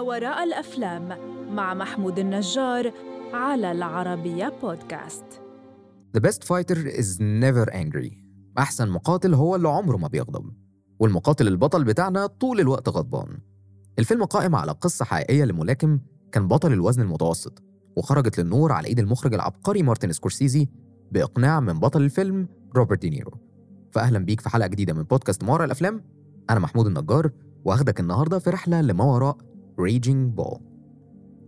ما وراء الأفلام مع محمود النجار على العربية بودكاست. The best fighter is never angry. أحسن مقاتل هو اللي عمره ما بيغضب والمقاتل البطل بتاعنا طول الوقت غضبان. الفيلم قائم على قصة حقيقية لملاكم كان بطل الوزن المتوسط وخرجت للنور على إيد المخرج العبقري مارتن سكورسيزي بإقناع من بطل الفيلم روبرت دينيرو. فأهلا بيك في حلقة جديدة من بودكاست ما وراء الأفلام أنا محمود النجار وأخدك النهاردة في رحلة لما وراء Raging Bull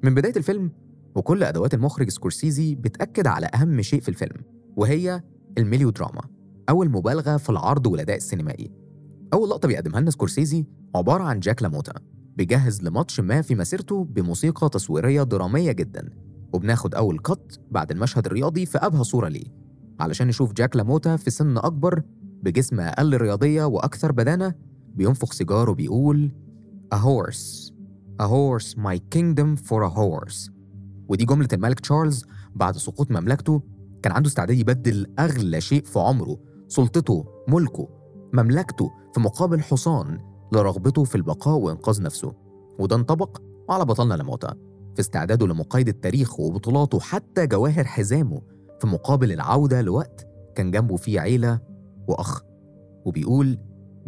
من بداية الفيلم وكل أدوات المخرج سكورسيزي بتأكد على أهم شيء في الفيلم وهي الميلودراما أو المبالغة في العرض والأداء السينمائي. أول لقطة بيقدمها لنا سكورسيزي عبارة عن جاك لاموتا بيجهز لماتش ما في مسيرته بموسيقى تصويرية درامية جدا وبناخد أول cut بعد المشهد الرياضي في أبهى صورة ليه. علشان نشوف جاك لاموتا في سن أكبر بجسم أقل رياضية وأكثر بدانة بينفخ سيجار وبيقول A horse. A horse my kingdom for a horse. ودي جملة الملك تشارلز بعد سقوط مملكته. كان عنده استعداد يبدل أغلى شيء في عمره سلطته ملكه مملكته في مقابل حصان لرغبته في البقاء وإنقاذ نفسه. وده انطبق على بطلنا لموتا في استعداده لمقايضة تاريخه وبطولاته حتى جواهر حزامه في مقابل العودة لوقت كان جنبه فيه عيلة وأخ. وبيقول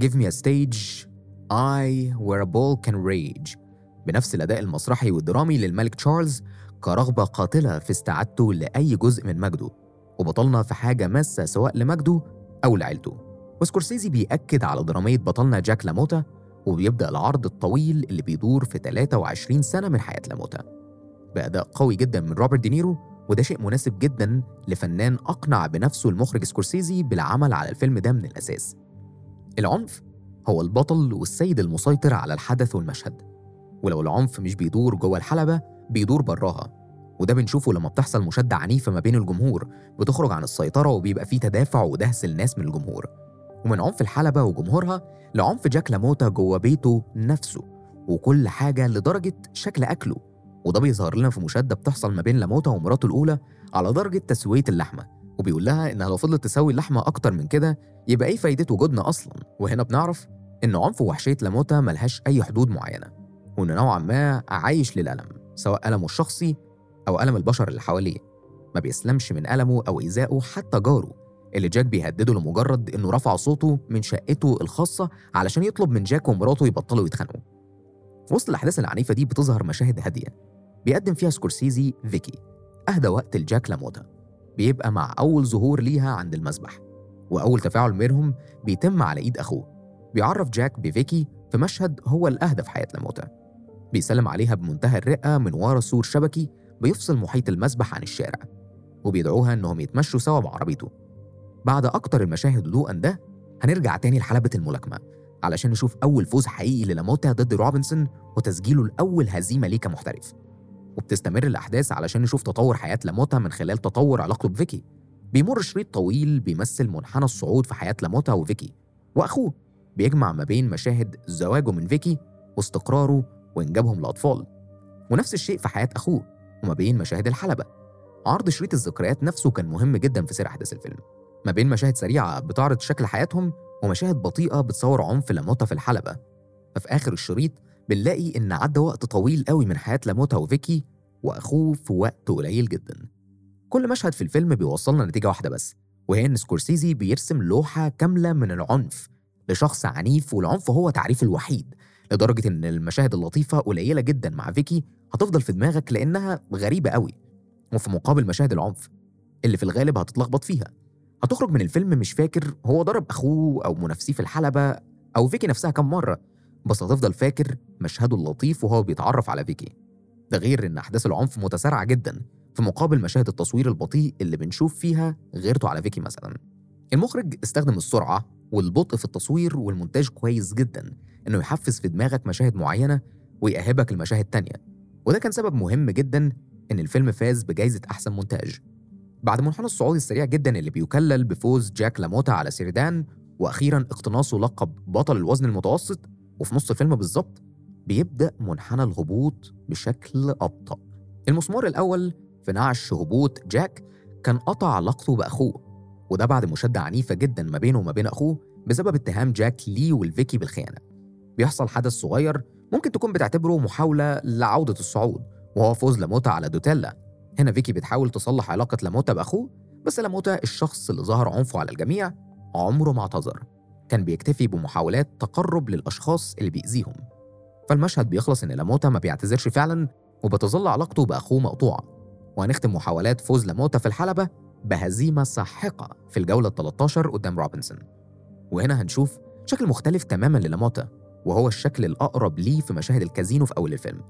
Give me a stage. I where a bull can rage. بنفس الأداء المسرحي والدرامي للملك تشارلز كرغبة قاتلة في استعادته لأي جزء من مجده وبطلنا في حاجة ماسة سواء لمجده أو لعيلته. وسكورسيزي بيأكد على درامية بطلنا جاك لاموتا وبيبدأ العرض الطويل اللي بيدور في 23 سنة من حياة لاموتا. بأداء قوي جدا من روبرت دينيرو وده شيء مناسب جدا لفنان أقنع بنفسه المخرج سكورسيزي بالعمل على الفيلم ده من الأساس. العنف هو البطل والسيد المسيطر على الحدث والمشهد. ولو العنف مش بيدور جوه الحلبة بيدور براها. وده بنشوفه لما بتحصل مشادة عنيفة ما بين الجمهور بتخرج عن السيطرة وبيبقى فيه تدافع ودهس الناس من الجمهور. ومن عنف الحلبة وجمهورها لعنف جاك لاموتا جوه بيته نفسه وكل حاجة لدرجة شكل أكله. وده بيظهر لنا في مشادة بتحصل ما بين لاموتا ومراته الأولى على درجة تسوية اللحمة. وبيقول لها إنها لو فضلت تسوي اللحمة أكتر من كده يبقى إيه فايدة وجودنا أصلا؟ وهنا بنعرف إن عنف ووحشية لاموتا ملهاش أي حدود معينة. وإنه نوعا ما عايش للألم سواء ألمه الشخصي أو ألم البشر اللي حواليه. ما بيسلمش من ألمه أو إيذائه حتى جاره اللي جاك بيهدده لمجرد إنه رفع صوته من شقته الخاصة علشان يطلب من جاك ومراته يبطلوا يتخانقوا. وسط الأحداث العنيفة دي بتظهر مشاهد هادية بيقدم فيها سكورسيزي فيكي أهدى وقت لجاك لاموتا بيبقى مع أول ظهور ليها عند المسبح وأول تفاعل منهم بيتم على إيد أخوه. بيعرف جاك بفيكي في مشهد هو الأهدى في حياة لاموتا بيسلم عليها بمنتهى الرقة من ورا سور شبكي بيفصل محيط المسبح عن الشارع وبيدعوها إنهم يتمشوا سوا بعربيته. بعد أكتر المشاهد هدوءا ده هنرجع تاني لحلبة الملاكمة علشان نشوف أول فوز حقيقي للاموتا ضد روبنسون وتسجيله الأول هزيمة ليه كمحترف. وبتستمر الأحداث علشان نشوف تطور حياة لاموتا من خلال تطور علاقته بفيكي. بيمر شريط طويل بيمثل منحنى الصعود في حياة لاموتا وفيكي وأخوه بيجمع ما بين مشاهد زواجه من فيكي واستقراره وإنجابهم لأطفال. ونفس الشيء في حياة أخوه وما بين مشاهد الحلبة. عرض شريط الذكريات نفسه كان مهم جدا في سير أحداث الفيلم. ما بين مشاهد سريعة بتعرض شكل حياتهم ومشاهد بطيئة بتصور عنف لاموتا في الحلبة. ففي آخر الشريط بنلاقي إن عدى وقت طويل قوي من حياة لاموتا وفيكي وأخوه في وقت قليل جدا. كل مشهد في الفيلم بيوصلنا نتيجة واحدة بس وهي إن سكورسيزي بيرسم لوحة كاملة من العنف لشخص عنيف والعنف هو تعريف الوحيد. لدرجة إن المشاهد اللطيفة قليلة جدا مع فيكي هتفضل في دماغك لأنها غريبة قوي. وفي مقابل مشاهد العنف اللي في الغالب هتتلخبط فيها. هتخرج من الفيلم مش فاكر هو ضرب أخوه أو منافسيه في الحلبة أو فيكي نفسها كم مرة بس هتفضل فاكر مشهده اللطيف وهو بيتعرف على فيكي. ده غير إن أحداث العنف متسارعة جدا في مقابل مشاهد التصوير البطيء اللي بنشوف فيها غيرته على فيكي مثلا. المخرج استخدم السرعة والبطء في التصوير والمونتاج كويس جدا. إنه يحفز في دماغك مشاهد معينة ويأهبك المشاهد تانية. وده كان سبب مهم جدا إن الفيلم فاز بجائزة أحسن مونتاج. بعد منحنى الصعود السريع جدا اللي بيكلل بفوز جاك لاموتا على سيردان وأخيرا اقتناصه لقب بطل الوزن المتوسط وفي نص الفيلم بالظبط بيبدأ منحنى الهبوط بشكل أبطأ. المسمار الأول في نعش هبوط جاك كان قطع علاقته بأخوه وده بعد مشادة عنيفة جدا ما بينه وما بين أخوه بسبب اتهام جاك ليه والفيكي بالخيانة. بيحصل حدث صغير ممكن تكون بتعتبره محاولة لعودة الصعود وهو فوز لاموتا على دوتيلا. هنا فيكي بتحاول تصلح علاقة لاموتا بأخوه بس لاموتا الشخص اللي ظهر عنفه على الجميع عمره ما اعتذر. كان بيكتفي بمحاولات تقرب للأشخاص اللي بيأذيهم. فالمشهد بيخلص إن لاموتا ما بيعتذرش فعلا وبتظل علاقته بأخوه مقطوعة. وهنختم محاولات فوز لاموتا في الحلبة بهزيمة ساحقة في الجولة 13 قدام روبنسون. وهنا هنشوف شكل مختلف تماما للاموتا وهو الشكل الأقرب ليه في مشاهد الكازينو في أول الفيلم.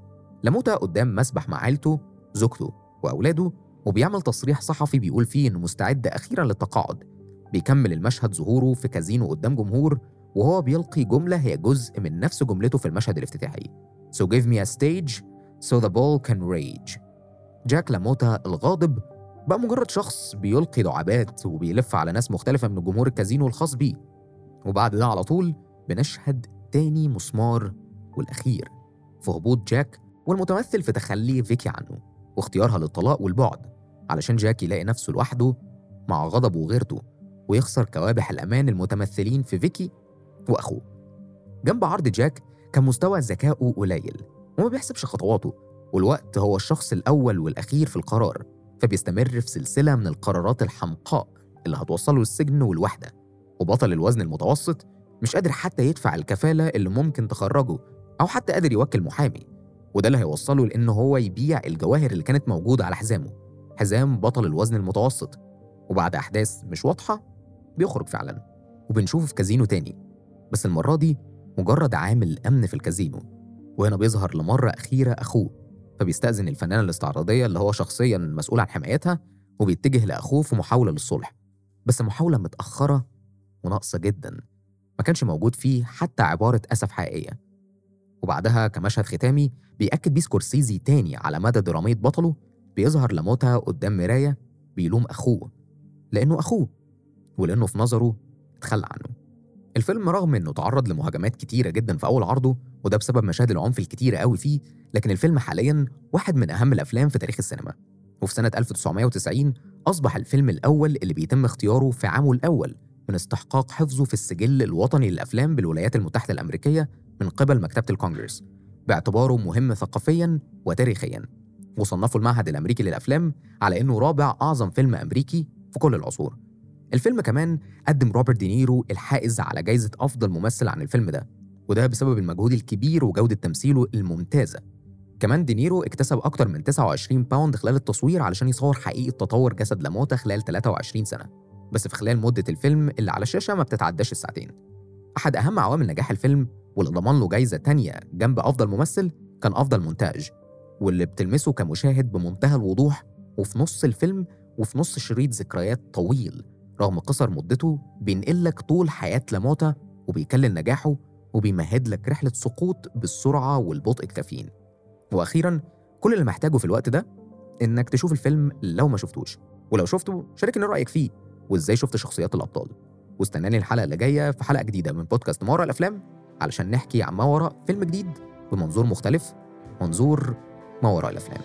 لاموتا قدام مسبح مع عيلته زوجته وأولاده وبيعمل تصريح صحفي بيقول فيه إنه مستعد أخيرا للتقاعد. بيكمل المشهد ظهوره في كازينو قدام جمهور وهو بيلقي جملة هي جزء من نفس جملته في المشهد الافتتاحي. So give me a stage so the ball can rage. جاك لاموتا الغاضب بقى مجرد شخص بيلقي دعابات وبيلف على ناس مختلفة من جمهور الكازينو الخاص بيه. وبعد ده على طول بنشهد تاني مسمار والأخير في هبوط جاك والمتمثل في تخلي فيكي عنه واختيارها للطلاق والبعد علشان جاك يلاقي نفسه لوحده مع غضبه وغيرته ويخسر كوابح الأمان المتمثلين في فيكي وأخوه. جنب عرض جاك كان مستوى ذكائه قليل وما بيحسبش خطواته والوقت هو الشخص الأول والأخير في القرار فبيستمر في سلسلة من القرارات الحمقاء اللي هتوصله للسجن والوحدة وبطل الوزن المتوسط مش قادر حتى يدفع الكفالة اللي ممكن تخرجه أو حتى قادر يوكل محامي وده اللي هيوصله لإن هو يبيع الجواهر اللي كانت موجودة على حزامه حزام بطل الوزن المتوسط وبعد أحداث مش واضحة بيخرج فعلا وبنشوفه في كازينو تاني بس المرة دي مجرد عامل أمن في الكازينو وهنا بيظهر لمرة أخيرة أخوه فبيستأذن الفنانة الاستعراضية اللي هو شخصيا مسؤول عن حمايتها وبيتجه لأخوه في محاولة للصلح بس محاولة متأخرة وناقصة جدا. ما كانش موجود فيه حتى عبارة أسف حقيقية. وبعدها كمشهد ختامي بيأكد بيه سكورسيزي تاني على مدى درامية بطله بيظهر لموتها قدام مراية بيلوم أخوه لأنه أخوه ولأنه في نظره اتخلى عنه. الفيلم رغم إنه تعرض لمهاجمات كتيرة جدا في أول عرضه وده بسبب مشاهد العنف الكتيرة قوي فيه لكن الفيلم حاليا واحد من أهم الأفلام في تاريخ السينما. وفي سنة 1990 أصبح الفيلم الأول اللي بيتم اختياره في عامه الأول من استحقاق حفظه في السجل الوطني للأفلام بالولايات المتحدة الأمريكية من قبل مكتبة الكونجرس باعتباره مهم ثقافيا وتاريخيا. وصنفه المعهد الأمريكي للأفلام على إنه رابع أعظم فيلم أمريكي في كل العصور. الفيلم كمان قدم روبرت دينيرو الحائز على جائزة أفضل ممثل عن الفيلم ده وده بسبب المجهود الكبير وجودة تمثيله الممتازة. كمان دينيرو اكتسب أكتر من 29 باوند خلال التصوير علشان يصور حقيقة تطور جسد لاموتا خلال 23 سنة. بس في خلال مدة الفيلم اللي على الشاشة ما بتتعداش الساعتين. أحد أهم عوامل نجاح الفيلم واللي ضمن له جايزة تانية جنب أفضل ممثل كان أفضل مونتاج واللي بتلمسه كمشاهد بمنتهى الوضوح وفي نص الفيلم وفي نص شريط ذكريات طويل رغم قصر مدته بينقل لك طول حياة لاموتا وبيكلل نجاحه وبيمهد لك رحلة سقوط بالسرعة والبطء الكافيين. وأخيرا كل اللي محتاجه في الوقت ده إنك تشوف الفيلم لو ما شفتوش ولو شفته شاركني رأيك فيه. وإزاي شفت شخصيات الأبطال. واستناني الحلقة اللي جاية في حلقة جديدة من بودكاست ما وراء الأفلام علشان نحكي عن ما وراء فيلم جديد بمنظور مختلف منظور ما وراء الأفلام.